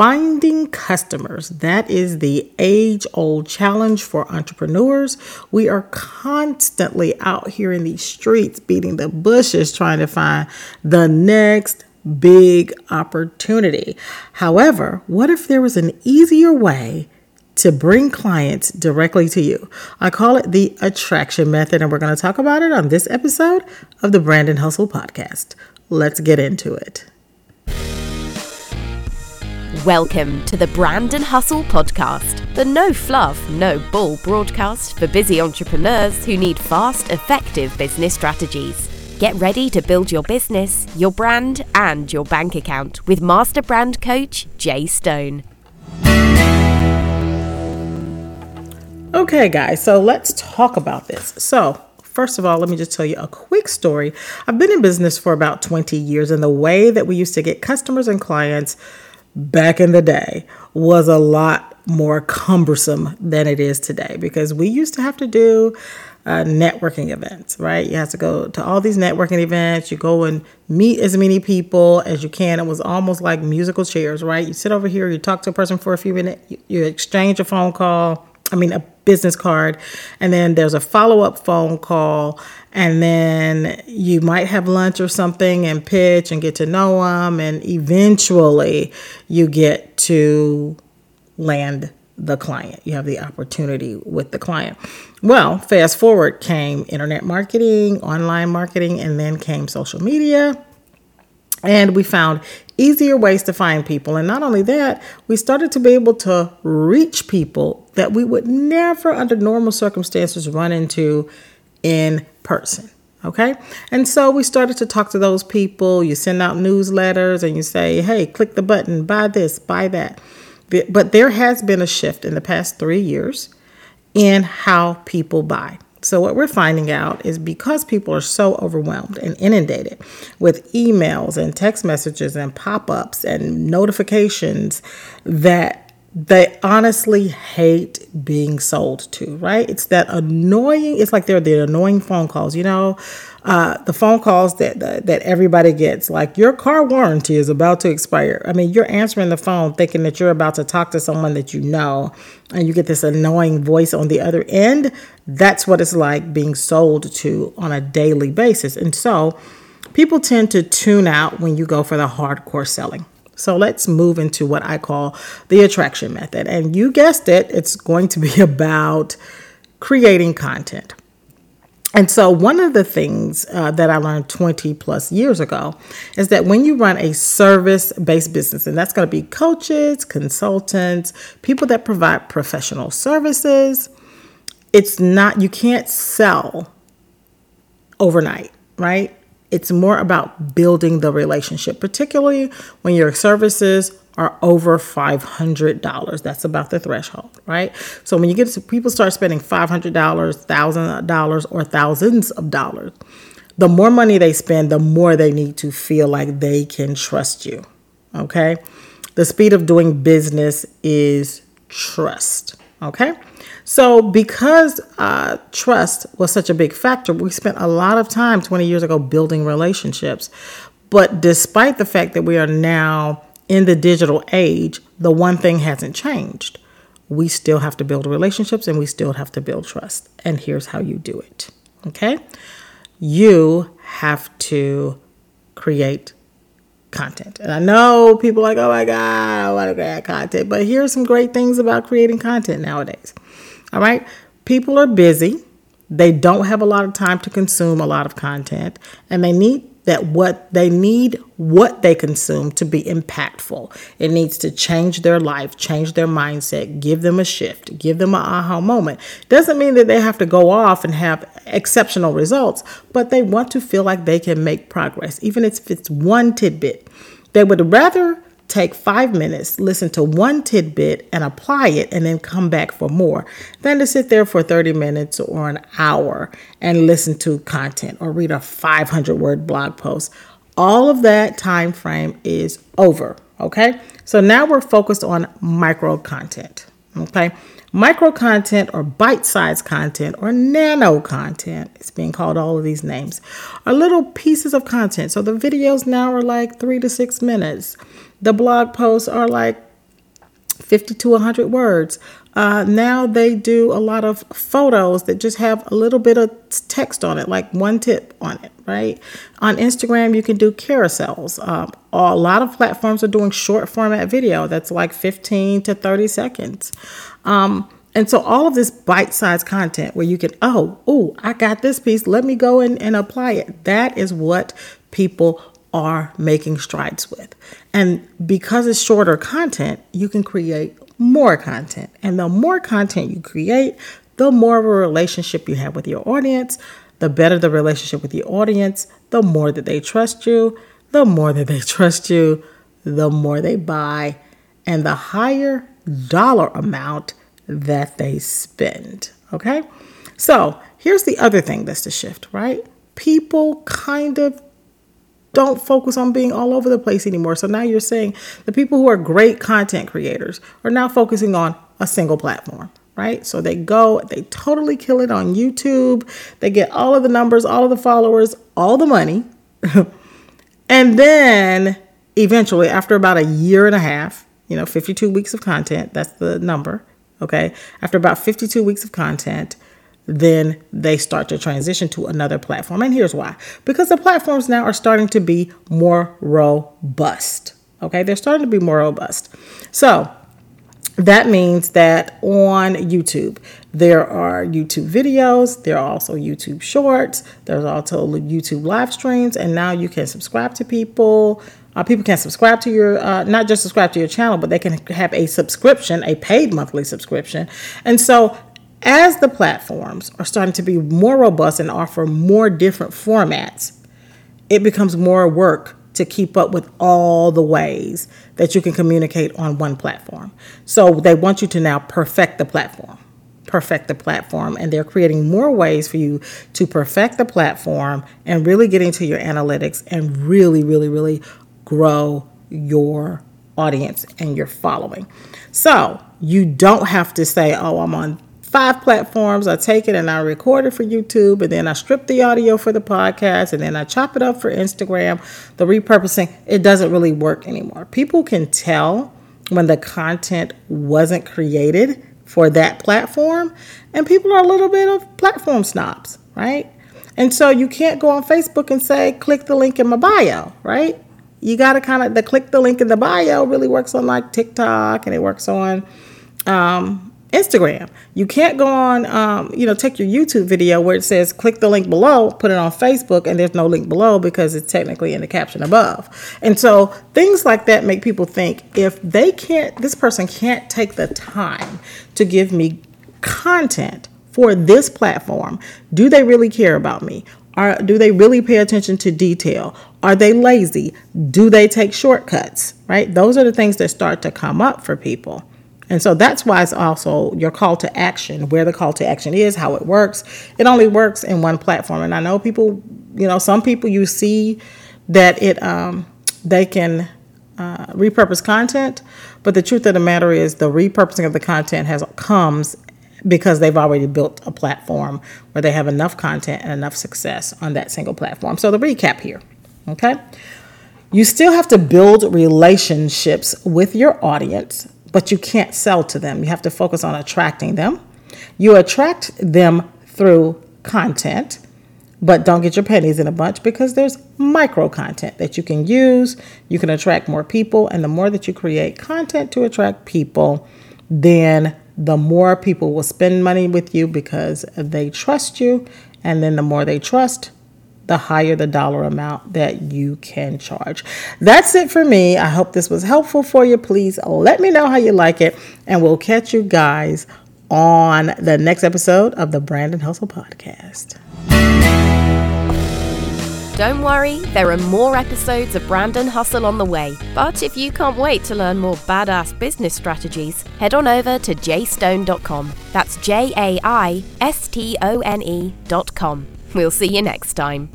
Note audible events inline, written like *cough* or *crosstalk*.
Finding customers, that is the age old challenge for entrepreneurs. We are constantly out here in these streets beating the bushes trying to find the next big opportunity. However, what if there was an easier way to bring clients directly to you? I call it the attraction method, and we're going to talk about it on this episode of the Brand and Hustle podcast. Let's get into it. Welcome to the Brand and Hustle Podcast, the no fluff, no bull broadcast for busy entrepreneurs who need fast, effective business strategies. Get ready to build your business, your brand, and your bank account with Master Brand Coach Jai Stone. Okay, guys, so let's talk about this. So, First of all, let me just tell you a quick story. I've been in business for about 20 years, and the way that we used to get customers and clients back in the day was a lot more cumbersome than it is today because we used to have to do uh, networking events, right? You have to go to all these networking events. You go and meet as many people as you can. It was almost like musical chairs, right? You sit over here, you talk to a person for a few minutes, you, you exchange a phone call, I mean, a business card, and then there's a follow up phone call, and then you might have lunch or something and pitch and get to know them, and eventually you get to land the client. You have the opportunity with the client. Well, fast forward came internet marketing, online marketing, and then came social media. And we found easier ways to find people. And not only that, we started to be able to reach people that we would never, under normal circumstances, run into in person. Okay. And so we started to talk to those people. You send out newsletters and you say, hey, click the button, buy this, buy that. But there has been a shift in the past three years in how people buy. So, what we're finding out is because people are so overwhelmed and inundated with emails and text messages and pop ups and notifications that they honestly hate being sold to, right? It's that annoying, it's like they're the annoying phone calls, you know, uh, the phone calls that, that that everybody gets, like your car warranty is about to expire. I mean, you're answering the phone thinking that you're about to talk to someone that you know, and you get this annoying voice on the other end. That's what it's like being sold to on a daily basis. And so people tend to tune out when you go for the hardcore selling. So let's move into what I call the attraction method. And you guessed it, it's going to be *laughs* about creating content. And so, one of the things uh, that I learned 20 plus years ago is that when you run a service based business, and that's going to be coaches, consultants, people that provide professional services, it's not, you can't sell overnight, right? It's more about building the relationship, particularly when your services are over $500. That's about the threshold, right? So when you get to people start spending $500, $1,000 or thousands of dollars, the more money they spend, the more they need to feel like they can trust you, okay? The speed of doing business is trust, okay? So, because uh, trust was such a big factor, we spent a lot of time 20 years ago building relationships. But despite the fact that we are now in the digital age, the one thing hasn't changed. We still have to build relationships and we still have to build trust. And here's how you do it. Okay? You have to create content. And I know people like, oh my God, I want to create content. But here's some great things about creating content nowadays. All right. People are busy. They don't have a lot of time to consume a lot of content and they need that what they need what they consume to be impactful. It needs to change their life, change their mindset, give them a shift, give them an aha moment. Doesn't mean that they have to go off and have exceptional results, but they want to feel like they can make progress, even if it's one tidbit. They would rather take five minutes, listen to one tidbit and apply it, and then come back for more than to sit there for 30 minutes or an hour and listen to content or read a 500 word blog post. All of that time frame is over. Okay. So now we're focused on micro content. Okay. Micro content or bite sized content or nano content, it's being called all of these names, are little pieces of content. So the videos now are like three to six minutes. The blog posts are like 50 to 100 words. Uh, now they do a lot of photos that just have a little bit of text on it, like one tip on it, right? On Instagram, you can do carousels. Um, a lot of platforms are doing short format video that's like 15 to 30 seconds. Um, and so all of this bite-sized content where you can, oh, oh, I got this piece, let me go and, and apply it. That is what people are making strides with. And because it's shorter content, you can create more content. And the more content you create, the more of a relationship you have with your audience, the better the relationship with your audience, the more that they trust you, the more that they *laughs* trust you, the more they buy, and the higher dollar amount that they spend. Okay? So here's the other thing that's the shift, right? People kind of don't focus on being all over the place anymore. So now you're saying the people who are great content creators are now focusing on a single platform, right? So they go, they totally kill it on YouTube. They get all of the numbers, all of the followers, all the money. *laughs* and then eventually, after about a year and a half, you know, 52 weeks of content, that's the number, okay? After about 52 weeks of content, then they start to transition to another platform. And here's why because the platforms now are starting to be more robust. Okay, they're starting to be more robust. So that means that on YouTube, there are YouTube videos, there are also YouTube shorts, there's also YouTube live streams, and now you can subscribe to people. Uh, people can subscribe to your, uh, not just subscribe to your channel, but they can have a subscription, a paid monthly subscription. And so as the platforms are starting to be more robust and offer more different formats, it becomes more work to keep up with all the ways that you can communicate on one platform. So they want you to now perfect the platform. Perfect the platform, and they're creating more ways for you to perfect the platform and really get into your analytics and really, really, really grow your audience and your following. So you don't have to say, Oh, I'm on five platforms. I take it and I record it for YouTube, and then I strip the audio for the podcast, and then I chop it up for Instagram. The repurposing, it doesn't really work anymore. People can tell when the content wasn't created for that platform, and people are a little bit of platform snobs, right? And so you can't go on Facebook and say, click the link in my bio, right? You got to kind of, the click the link in the bio really works on like TikTok and it works on um, Instagram. You can't go on, um, you know, take your YouTube video where it says click the link below, put it on Facebook, and there's no link below because it's technically in the caption above. And so things like that make people think if they can't, this person can't take the time to give me content for this platform, do they really care about me? Are, do they really pay attention to detail? Are they lazy? Do they take shortcuts? Right? Those are the things that start to come up for people. And so that's why it's also your call to action, where the call to action is, how it works. It only works in one platform. And I know people, you know, some people you see that it um, they can uh, repurpose content, but the truth of the matter is the repurposing of the content has comes because they've already built a platform where they have enough content and enough success on that single platform. So the recap here, okay? You still have to build relationships with your audience but you can't sell to them. You have to focus on attracting them. You attract them through content, but don't get your pennies in a bunch because there's micro content that you can use. You can attract more people, and the more that you create content to attract people, then the more people will spend money with you because they trust you, and then the more they trust, the higher the dollar amount that you can charge. That's it for me. I hope this was helpful for you. Please let me know how you like it, and we'll catch you guys on the next episode of the Brand and Hustle Podcast. Don't worry, there are more episodes of Brand and Hustle on the way. But if you can't wait to learn more badass business strategies, head on over to jaistone.com. That's J A I S T O N E.com. We'll see you next time.